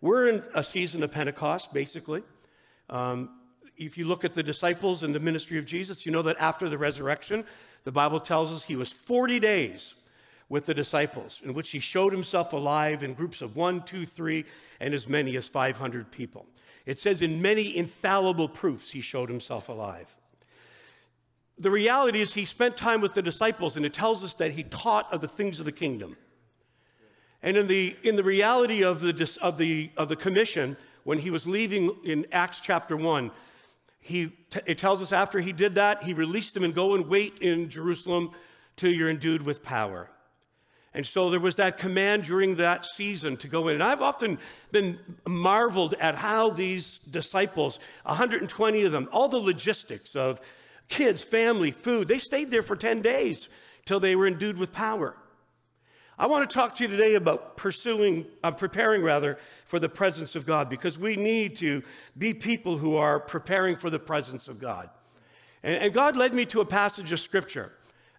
We're in a season of Pentecost, basically. Um, if you look at the disciples and the ministry of Jesus, you know that after the resurrection, the Bible tells us he was 40 days with the disciples, in which he showed himself alive in groups of one, two, three, and as many as 500 people. It says, in many infallible proofs, he showed himself alive. The reality is, he spent time with the disciples, and it tells us that he taught of the things of the kingdom. And in the, in the reality of the, of, the, of the commission, when he was leaving in Acts chapter 1, he, it tells us after he did that, he released them and go and wait in Jerusalem till you're endued with power. And so there was that command during that season to go in. And I've often been marveled at how these disciples, 120 of them, all the logistics of kids, family, food, they stayed there for 10 days till they were endued with power. I want to talk to you today about pursuing, uh, preparing rather, for the presence of God because we need to be people who are preparing for the presence of God. And, and God led me to a passage of scripture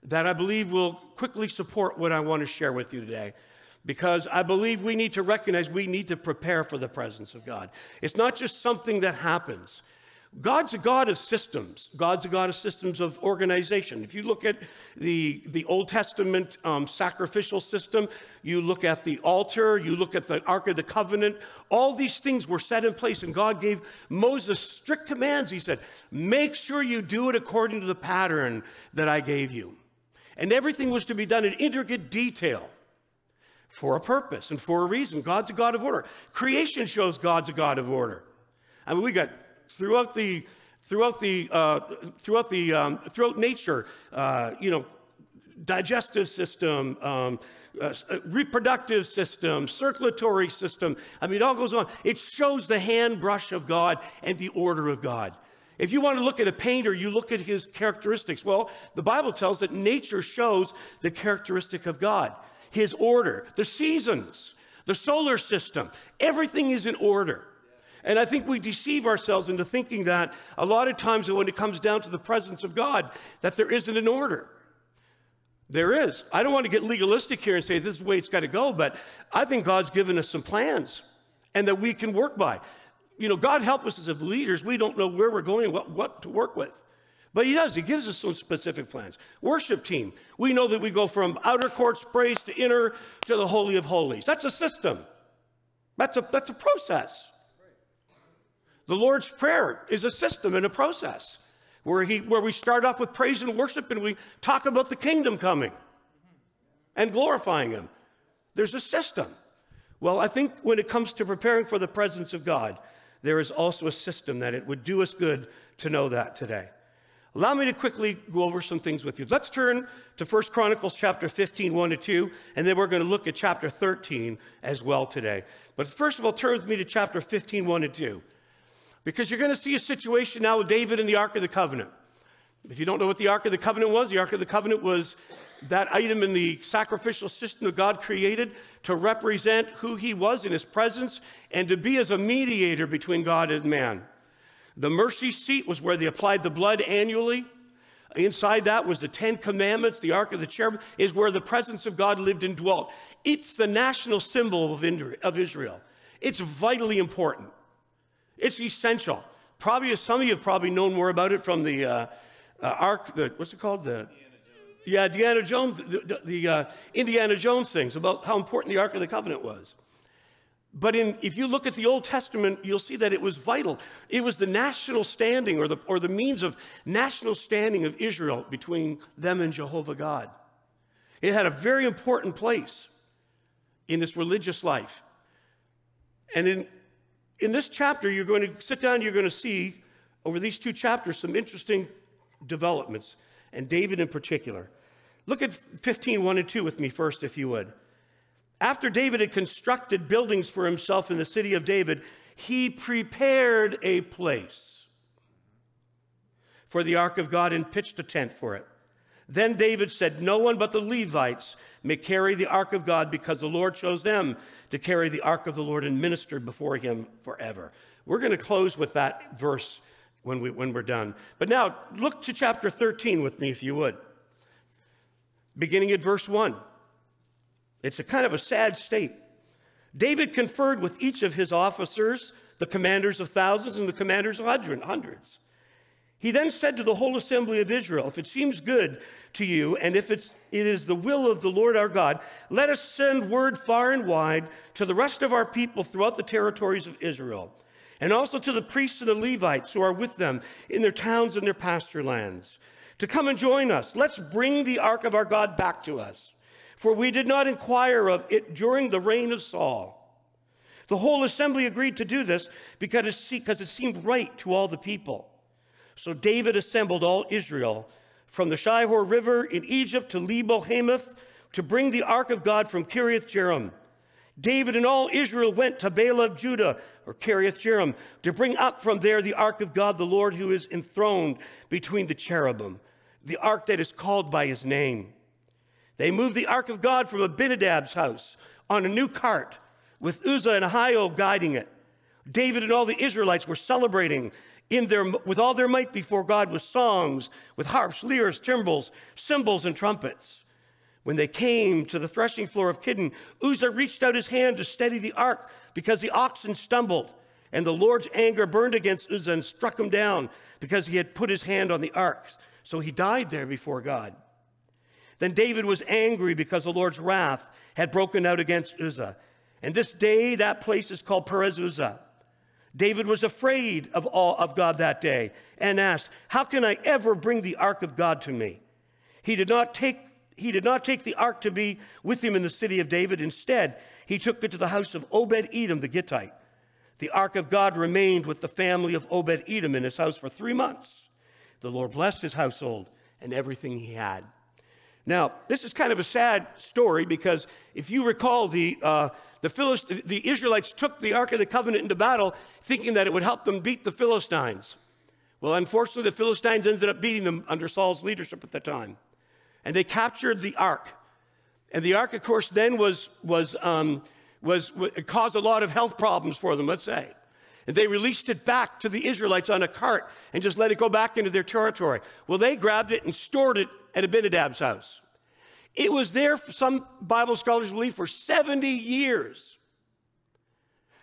that I believe will quickly support what I want to share with you today. Because I believe we need to recognize we need to prepare for the presence of God. It's not just something that happens. God's a God of systems. God's a God of systems of organization. If you look at the, the Old Testament um, sacrificial system, you look at the altar, you look at the Ark of the Covenant, all these things were set in place, and God gave Moses strict commands. He said, Make sure you do it according to the pattern that I gave you. And everything was to be done in intricate detail for a purpose and for a reason. God's a God of order. Creation shows God's a God of order. I mean, we got throughout the throughout the uh, throughout the um, throughout nature, uh, you know, digestive system. Um, uh, reproductive system, circulatory system. I mean, it all goes on. It shows the hand brush of God and the order of God. If you want to look at a painter, you look at his characteristics. Well, the Bible tells that nature shows the characteristic of God, his order, the seasons, the solar system, everything is in order. And I think we deceive ourselves into thinking that a lot of times when it comes down to the presence of God, that there isn't an order. There is. I don't want to get legalistic here and say this is the way it's got to go, but I think God's given us some plans and that we can work by you know, God help us as leaders. We don't know where we're going, what, what to work with. But he does. He gives us some specific plans. Worship team. We know that we go from outer courts praise to inner to the Holy of Holies. That's a system. That's a, that's a process. The Lord's Prayer is a system and a process where, he, where we start off with praise and worship and we talk about the kingdom coming and glorifying Him. There's a system. Well, I think when it comes to preparing for the presence of God, there is also a system that it would do us good to know that today. Allow me to quickly go over some things with you. Let's turn to 1 Chronicles chapter 15, 1 to 2, and then we're going to look at chapter 13 as well today. But first of all, turn with me to chapter 15, 1 to 2, because you're going to see a situation now with David and the Ark of the Covenant. If you don't know what the Ark of the Covenant was, the Ark of the Covenant was that item in the sacrificial system that God created to represent who He was in His presence and to be as a mediator between God and man. The mercy seat was where they applied the blood annually. Inside that was the Ten Commandments. The Ark of the Cherubim is where the presence of God lived and dwelt. It's the national symbol of Israel. It's vitally important. It's essential. Probably, some of you have probably known more about it from the uh, uh, Ark, the, what's it called? The yeah, Indiana Jones, the, the, uh, Indiana Jones things about how important the Ark of the Covenant was. But in, if you look at the Old Testament, you'll see that it was vital. It was the national standing or the, or the means of national standing of Israel between them and Jehovah God. It had a very important place in this religious life. And in, in this chapter, you're going to sit down, you're going to see over these two chapters some interesting developments and David in particular. Look at 15, 1 and 2 with me first, if you would. After David had constructed buildings for himself in the city of David, he prepared a place for the ark of God and pitched a tent for it. Then David said, No one but the Levites may carry the ark of God because the Lord chose them to carry the ark of the Lord and minister before him forever. We're going to close with that verse when, we, when we're done. But now, look to chapter 13 with me, if you would. Beginning at verse 1. It's a kind of a sad state. David conferred with each of his officers, the commanders of thousands and the commanders of hundreds. He then said to the whole assembly of Israel, If it seems good to you, and if it's, it is the will of the Lord our God, let us send word far and wide to the rest of our people throughout the territories of Israel, and also to the priests and the Levites who are with them in their towns and their pasture lands, to come and join us. Let's bring the ark of our God back to us, for we did not inquire of it during the reign of Saul. The whole assembly agreed to do this because it seemed right to all the people. So David assembled all Israel from the Shihor River in Egypt to Lebo Hamath to bring the ark of God from Kiriath Jearim. David and all Israel went to Baalah of Judah, or Kiriath Jearim, to bring up from there the ark of God, the Lord who is enthroned between the cherubim, the ark that is called by his name. They moved the ark of God from Abinadab's house on a new cart with Uzzah and Ahio guiding it. David and all the Israelites were celebrating in their, with all their might before God with songs, with harps, lyres, timbrels, cymbals, and trumpets. When they came to the threshing floor of Kidon, Uzzah reached out his hand to steady the ark because the oxen stumbled. And the Lord's anger burned against Uzzah and struck him down because he had put his hand on the ark. So he died there before God. Then David was angry because the Lord's wrath had broken out against Uzzah. And this day, that place is called Perez Uzzah. David was afraid of all of God that day and asked, How can I ever bring the ark of God to me? He did not take he did not take the ark to be with him in the city of David. Instead, he took it to the house of Obed Edom the Gittite. The ark of God remained with the family of Obed Edom in his house for three months. The Lord blessed his household and everything he had. Now, this is kind of a sad story because if you recall, the, uh, the, Philist- the Israelites took the Ark of the Covenant into battle thinking that it would help them beat the Philistines. Well, unfortunately, the Philistines ended up beating them under Saul's leadership at the time. And they captured the Ark. And the Ark, of course, then was, was, um, was, it caused a lot of health problems for them, let's say. And they released it back to the Israelites on a cart and just let it go back into their territory. Well, they grabbed it and stored it at Abinadab's house. It was there, some Bible scholars believe, for 70 years.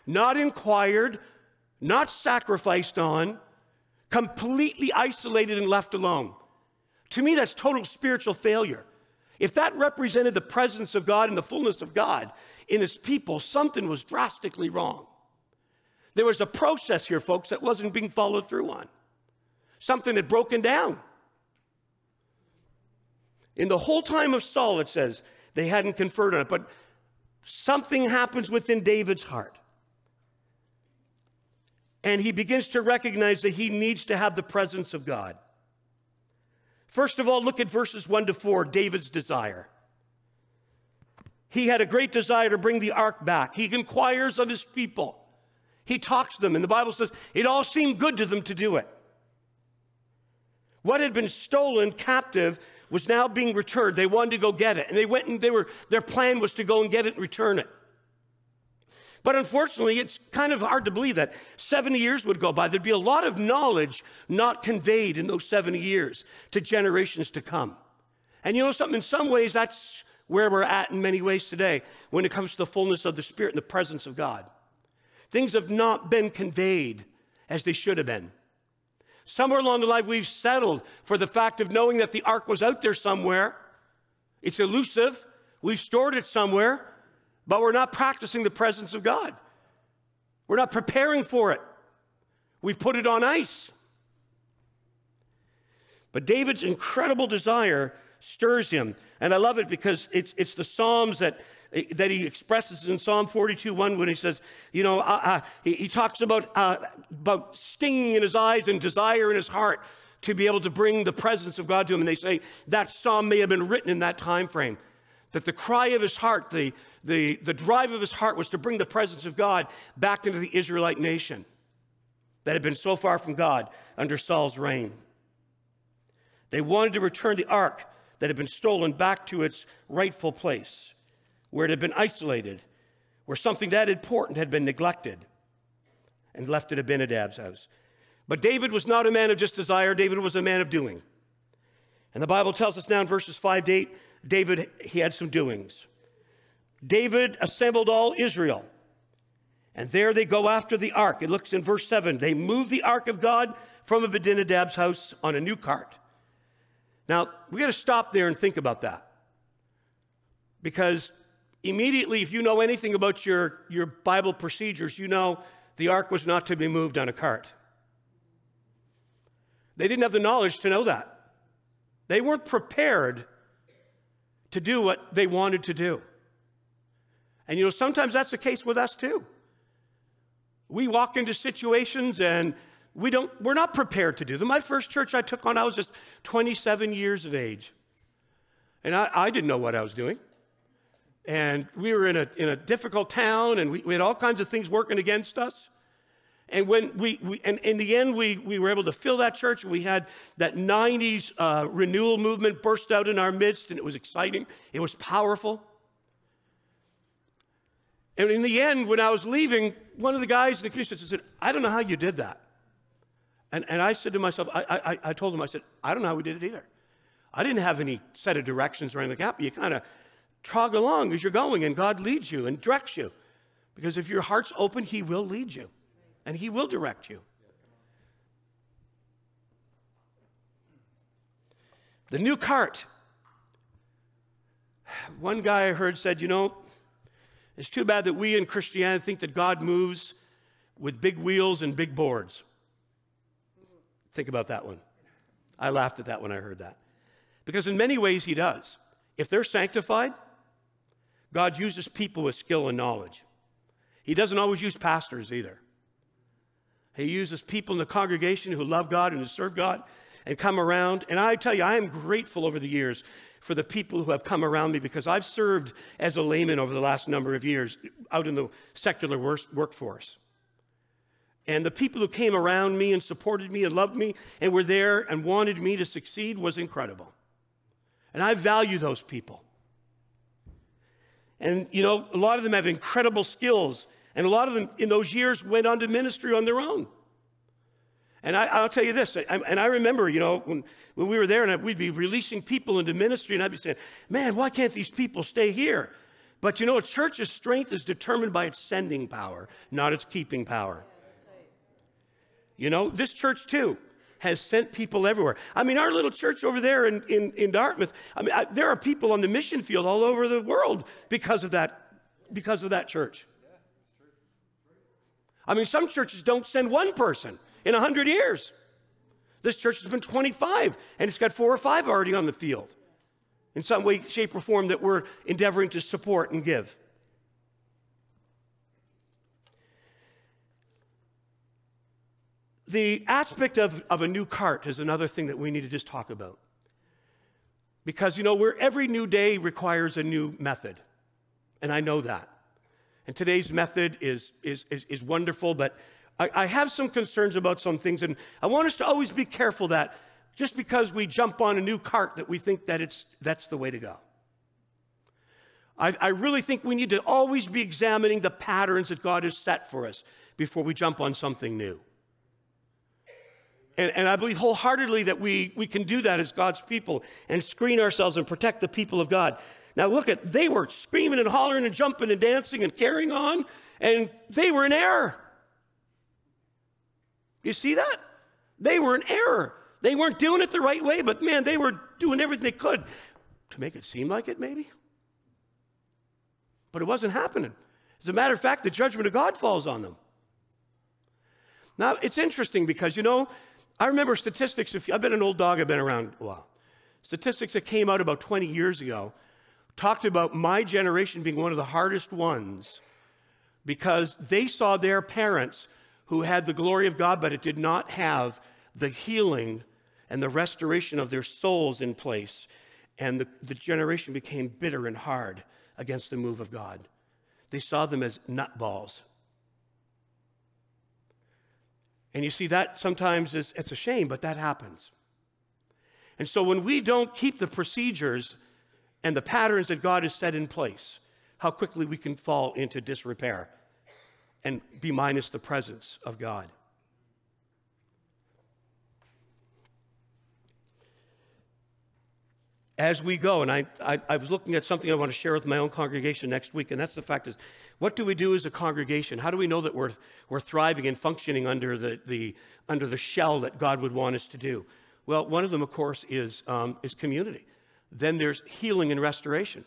Not inquired, not sacrificed on, completely isolated and left alone. To me, that's total spiritual failure. If that represented the presence of God and the fullness of God in his people, something was drastically wrong. There was a process here, folks, that wasn't being followed through on. Something had broken down. In the whole time of Saul, it says, they hadn't conferred on it, but something happens within David's heart. And he begins to recognize that he needs to have the presence of God. First of all, look at verses 1 to 4, David's desire. He had a great desire to bring the ark back. He inquires of his people. He talks to them, and the Bible says it all seemed good to them to do it. What had been stolen captive was now being returned. They wanted to go get it. And they went and they were, their plan was to go and get it and return it. But unfortunately, it's kind of hard to believe that 70 years would go by. There'd be a lot of knowledge not conveyed in those 70 years to generations to come. And you know something? In some ways, that's where we're at in many ways today when it comes to the fullness of the Spirit and the presence of God. Things have not been conveyed as they should have been. Somewhere along the line, we've settled for the fact of knowing that the ark was out there somewhere. It's elusive. We've stored it somewhere, but we're not practicing the presence of God. We're not preparing for it. We've put it on ice. But David's incredible desire stirs him. And I love it because it's, it's the Psalms that that he expresses in Psalm 42 1 when he says, you know, uh, uh, he, he, talks about, uh, about stinging in his eyes and desire in his heart to be able to bring the presence of God to him. And they say that psalm may have been written in that time frame. That the cry of his heart, the, the, the drive of his heart was to bring the presence of God back into the Israelite nation that had been so far from God under Saul's reign. They wanted to return the ark that had been stolen back to its rightful place where it had been isolated, where something that important had been neglected and left at Abinadab's house. But David was not a man of just desire, David was a man of doing. And the Bible tells us now in verses 5 to 8, David, he had some doings. David assembled all Israel. And there they go after the ark. It looks in verse 7. They move the ark of God from Abinadab's house on a new cart. Now, we got to stop there and think about that. Because immediately, if you know anything about your, your Bible procedures, you know the ark was not to be moved on a cart. They didn't have the knowledge to know that. They weren't prepared to do what they wanted to do. And you know, sometimes that's the case with us too. We walk into situations and we don't, we're not prepared to do them. My first church I took on, I was just 27 years of age. And I, I didn't know what I was doing. And we were in a, in a difficult town and we, we had all kinds of things working against us. And when we, we and in the end, we, we were able to fill that church. And we had that 90s uh, renewal movement burst out in our midst, and it was exciting. It was powerful. And in the end, when I was leaving, one of the guys in the community said, I don't know how you did that. And, and I said to myself, I, I, I told him, I said, I don't know how we did it either. I didn't have any set of directions or anything like that, but you kind of trog along as you're going, and God leads you and directs you. Because if your heart's open, He will lead you and He will direct you. The new cart. One guy I heard said, You know, it's too bad that we in Christianity think that God moves with big wheels and big boards. Think about that one. I laughed at that when I heard that. Because in many ways, He does. If they're sanctified, God uses people with skill and knowledge. He doesn't always use pastors either. He uses people in the congregation who love God and who serve God and come around. And I tell you, I am grateful over the years for the people who have come around me because I've served as a layman over the last number of years out in the secular workforce. And the people who came around me and supported me and loved me and were there and wanted me to succeed was incredible. And I value those people. And, you know, a lot of them have incredible skills and a lot of them in those years went on to ministry on their own. And I, will tell you this, I, and I remember, you know, when, when we were there and we'd be releasing people into ministry, and I'd be saying, man, why can't these people stay here? But you know, a church's strength is determined by its sending power, not its keeping power. You know, this church too has sent people everywhere. I mean, our little church over there in, in, in Dartmouth, I mean, I, there are people on the mission field all over the world because of that, because of that church. I mean, some churches don't send one person in 100 years. This church has been 25, and it's got four or five already on the field in some way, shape, or form that we're endeavoring to support and give. The aspect of, of a new cart is another thing that we need to just talk about. Because, you know, where every new day requires a new method. And I know that. And today's method is, is, is, is wonderful, but I, I have some concerns about some things. And I want us to always be careful that just because we jump on a new cart that we think that it's, that's the way to go. I, I really think we need to always be examining the patterns that God has set for us before we jump on something new. And, and, I believe wholeheartedly that we, we can do that as God's people and screen ourselves and protect the people of God. Now look at, they were screaming and hollering and jumping and dancing and carrying on, and they were in error. You see that? They were in error. They weren't doing it the right way, but man, they were doing everything they could to make it seem like it, maybe. But it wasn't happening. As a matter of fact, the judgment of God falls on them. Now, it's interesting because, you know, I remember statistics. If, I've been an old dog, I've been around a while. Statistics that came out about 20 years ago talked about my generation being one of the hardest ones because they saw their parents who had the glory of God, but it did not have the healing and the restoration of their souls in place. And the, the generation became bitter and hard against the move of God. They saw them as nutballs. And you see, that sometimes is, it's a shame, but that happens. And so when we don't keep the procedures and the patterns that God has set in place, how quickly we can fall into disrepair and be minus the presence of God. As we go, and I, I, I, was looking at something I want to share with my own congregation next week, and that's the fact is, what do we do as a congregation? How do we know that we're, we're thriving and functioning under the, the, under the shell that God would want us to do? Well, one of them, of course, is, um, is community. Then there's healing and restoration.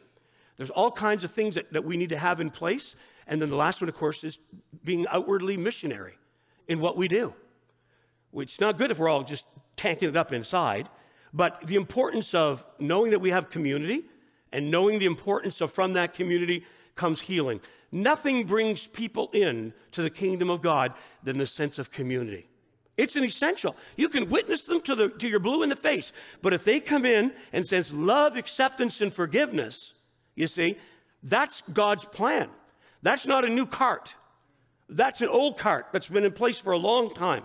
There's all kinds of things that, that we need to have in place. And then the last one, of course, is being outwardly missionary in what we do, which is not good if we're all just tanking it up inside. But the importance of knowing that we have community and knowing the importance of from that community comes healing. Nothing brings people in to the kingdom of God than the sense of community. It's an essential. You can witness them to, the, to your blue in the face, but if they come in and sense love, acceptance, and forgiveness, you see, that's God's plan. That's not a new cart. That's an old cart that's been in place for a long time.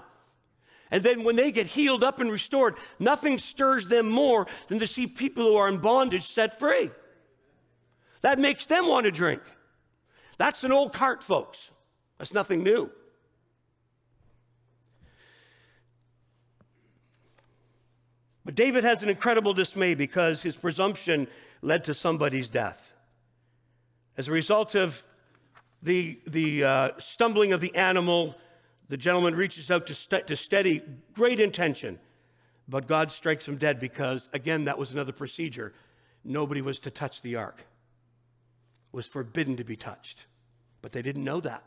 And then when they get healed up and restored, nothing stirs them more than to see people who are in bondage set free. That makes them want to drink. That's an old cart, folks. That's nothing new. But David has an incredible dismay because his presumption led to somebody's death. As a result of the, the uh, stumbling of the animal, the gentleman reaches out to, st- to steady great intention, but God strikes him dead because, again, that was another procedure. Nobody was to touch the ark, it was forbidden to be touched. But they didn't know that,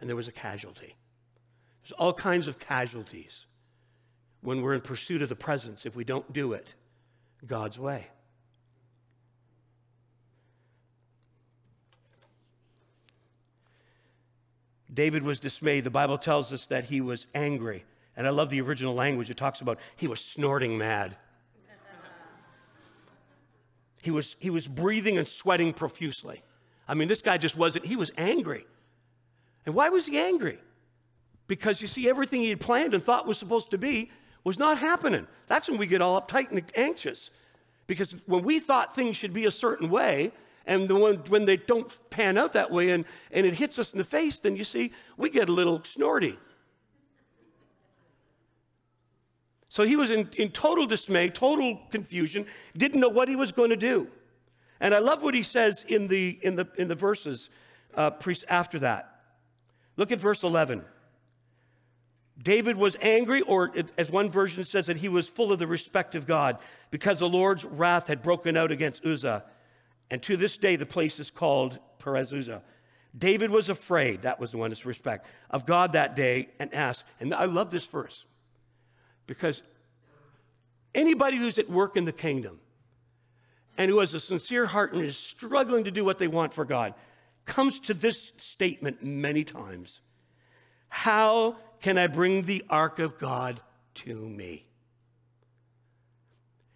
and there was a casualty. There's all kinds of casualties when we're in pursuit of the presence if we don't do it God's way. David was dismayed. The Bible tells us that he was angry. And I love the original language. It talks about he was snorting mad. he, was, he was breathing and sweating profusely. I mean, this guy just wasn't, he was angry. And why was he angry? Because you see, everything he had planned and thought was supposed to be was not happening. That's when we get all uptight and anxious. Because when we thought things should be a certain way, and the one, when they don't pan out that way and, and it hits us in the face, then you see, we get a little snorty. So he was in, in total dismay, total confusion, didn't know what he was going to do. And I love what he says in the, in the, in the verses uh, after that. Look at verse 11. David was angry, or as one version says that he was full of the respect of God, because the Lord's wrath had broken out against Uzzah and to this day, the place is called Perez Uzzah. David was afraid, that was the one, his respect, of God that day and asked, and I love this verse because anybody who's at work in the kingdom and who has a sincere heart and is struggling to do what they want for God comes to this statement many times How can I bring the ark of God to me?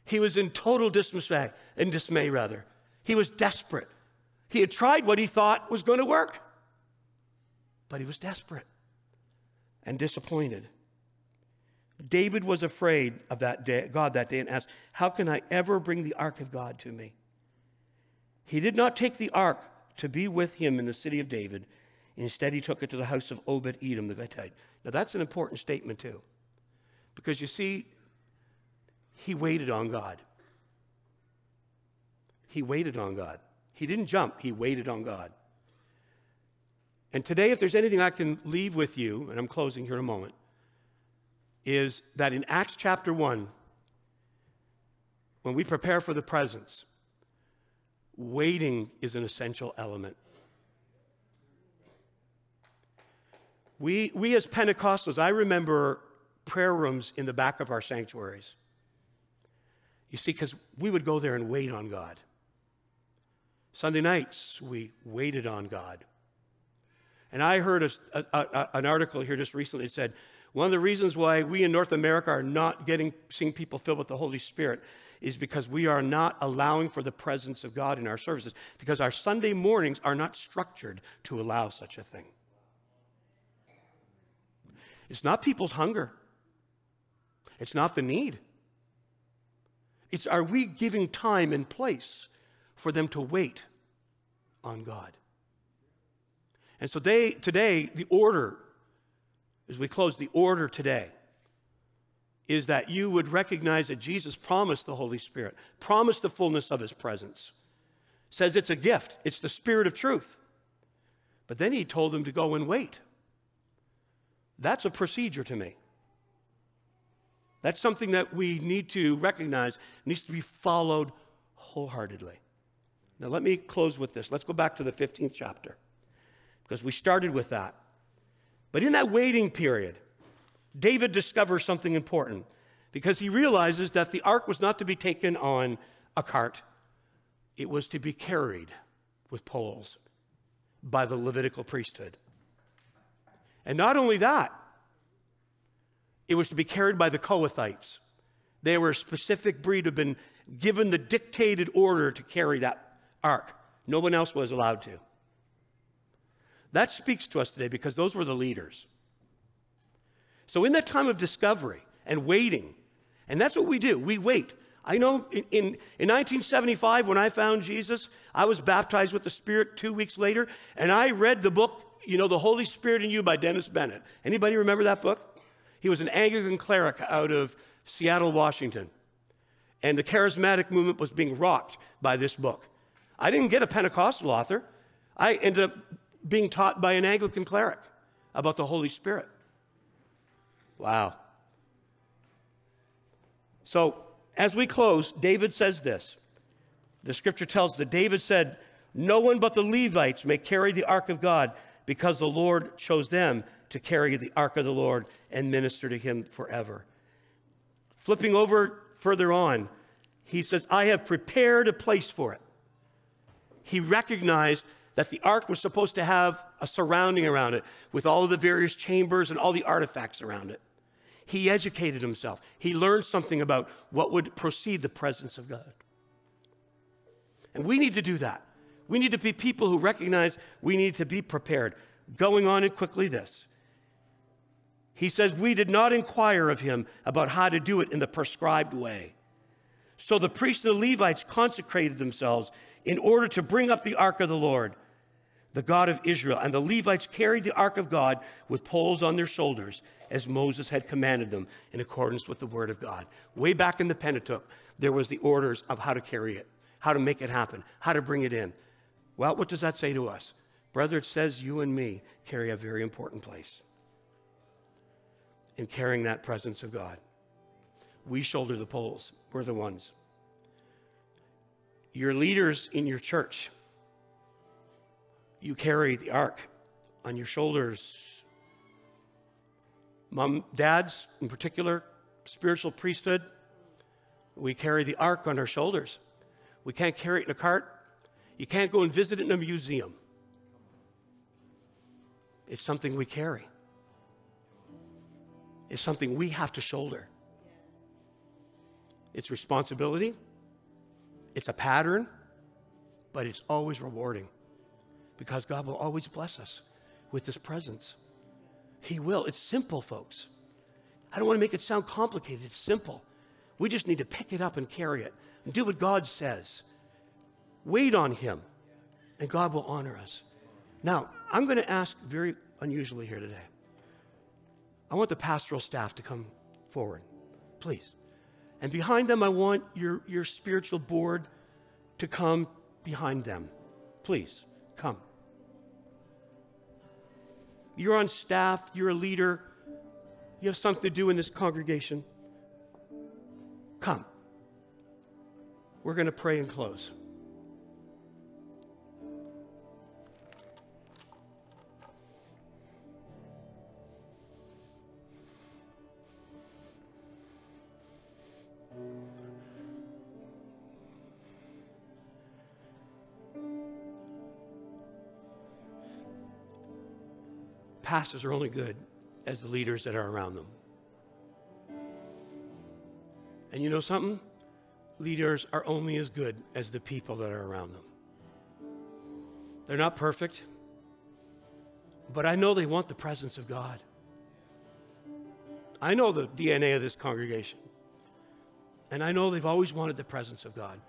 He was in total dismay, in dismay rather. He was desperate. He had tried what he thought was going to work, but he was desperate and disappointed. David was afraid of that day, God that day and asked, How can I ever bring the ark of God to me? He did not take the ark to be with him in the city of David. Instead, he took it to the house of Obed Edom the Gittite. Now, that's an important statement, too. Because you see, he waited on God. He waited on God. He didn't jump, he waited on God. And today, if there's anything I can leave with you, and I'm closing here in a moment, is that in Acts chapter 1, when we prepare for the presence, waiting is an essential element. We, we as Pentecostals, I remember prayer rooms in the back of our sanctuaries. You see, because we would go there and wait on God. Sunday nights, we waited on God. And I heard a, a, a, an article here just recently that said one of the reasons why we in North America are not getting seeing people filled with the Holy Spirit is because we are not allowing for the presence of God in our services because our Sunday mornings are not structured to allow such a thing. It's not people's hunger. It's not the need. It's are we giving time and place for them to wait on God. And so they, today, the order, as we close, the order today is that you would recognize that Jesus promised the Holy Spirit, promised the fullness of his presence. Says it's a gift, it's the spirit of truth. But then he told them to go and wait. That's a procedure to me. That's something that we need to recognize needs to be followed wholeheartedly. Now, let me close with this. Let's go back to the 15th chapter because we started with that. But in that waiting period, David discovers something important because he realizes that the ark was not to be taken on a cart, it was to be carried with poles by the Levitical priesthood. And not only that, it was to be carried by the Kohathites. They were a specific breed who had been given the dictated order to carry that ark. No one else was allowed to. That speaks to us today because those were the leaders. So, in that time of discovery and waiting, and that's what we do, we wait. I know in, in, in, 1975, when I found Jesus, I was baptized with the Spirit two weeks later, and I read the book, you know, The Holy Spirit in You by Dennis Bennett. Anybody remember that book? He was an Anglican cleric out of Seattle, Washington. And the charismatic movement was being rocked by this book. I didn't get a Pentecostal author. I ended up being taught by an Anglican cleric about the Holy Spirit. Wow. So, as we close, David says this. The scripture tells that David said, No one but the Levites may carry the ark of God because the Lord chose them to carry the ark of the Lord and minister to him forever. Flipping over further on, he says, I have prepared a place for it. He recognized that the ark was supposed to have a surrounding around it with all of the various chambers and all the artifacts around it. He educated himself. He learned something about what would precede the presence of God. And we need to do that. We need to be people who recognize we need to be prepared. Going on and quickly this. He says, We did not inquire of him about how to do it in the prescribed way. So the priests and the Levites consecrated themselves in order to bring up the ark of the Lord, the God of Israel. And the Levites carried the ark of God with poles on their shoulders, as Moses had commanded them in accordance with the word of God. Way back in the Pentateuch, there was the orders of how to carry it, how to make it happen, how to bring it in. Well, what does that say to us? Brother, it says you and me carry a very important place in carrying that presence of God. We shoulder the poles, we're the ones. Your leaders in your church, you carry the ark on your shoulders. Mom, dads, in particular, spiritual priesthood, we carry the ark on our shoulders. We can't carry it in a cart. You can't go and visit it in a museum. It's something we carry. It's something we have to shoulder. It's responsibility, it's a pattern, but it's always rewarding because God will always bless us with His presence. He will. It's simple, folks. I don't want to make it sound complicated. It's simple. We just need to pick it up and carry it and do what God says. Wait on Him, and God will honor us. Now, I'm going to ask very unusually here today. I want the pastoral staff to come forward, please. And behind them, I want your, your spiritual board to come behind them. Please, come. You're on staff, you're a leader, you have something to do in this congregation. Come. We're going to pray and close. Pastors are only good as the leaders that are around them. And you know something? Leaders are only as good as the people that are around them. They're not perfect, but I know they want the presence of God. I know the DNA of this congregation. And I know they've always wanted the presence of God.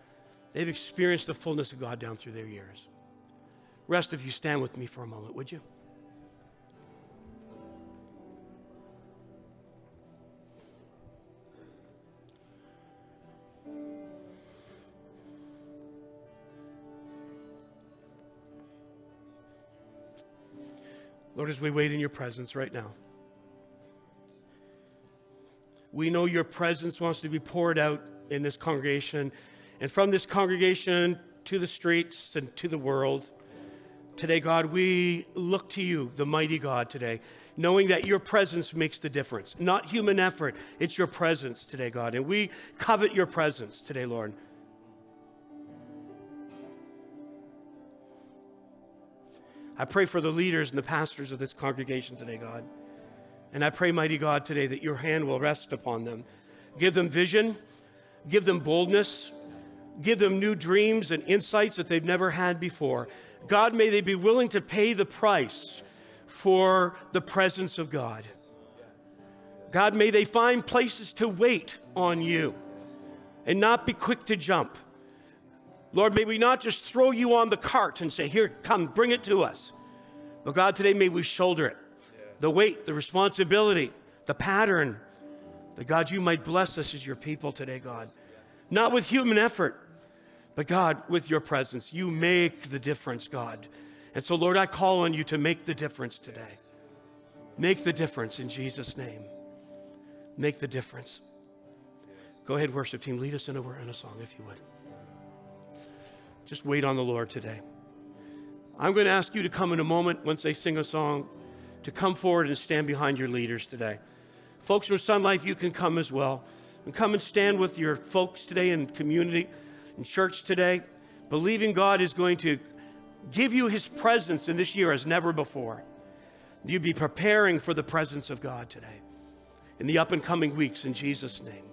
They've experienced the fullness of God down through their years. Rest of you stand with me for a moment, would you? As we wait in your presence right now, we know your presence wants to be poured out in this congregation and from this congregation to the streets and to the world. Today, God, we look to you, the mighty God, today, knowing that your presence makes the difference. Not human effort, it's your presence today, God. And we covet your presence today, Lord. I pray for the leaders and the pastors of this congregation today, God. And I pray, mighty God, today that your hand will rest upon them. Give them vision, give them boldness, give them new dreams and insights that they've never had before. God, may they be willing to pay the price for the presence of God. God, may they find places to wait on you and not be quick to jump. Lord, may we not just throw you on the cart and say, Here, come, bring it to us. But God, today may we shoulder it the weight, the responsibility, the pattern. That God, you might bless us as your people today, God. Not with human effort, but God, with your presence. You make the difference, God. And so, Lord, I call on you to make the difference today. Make the difference in Jesus' name. Make the difference. Go ahead, worship team. Lead us in a, in a song, if you would. Just wait on the Lord today. I'm going to ask you to come in a moment once they sing a song to come forward and stand behind your leaders today. Folks from Sun Life, you can come as well. And come and stand with your folks today in community, in church today, believing God is going to give you his presence in this year as never before. You'd be preparing for the presence of God today in the up and coming weeks in Jesus' name.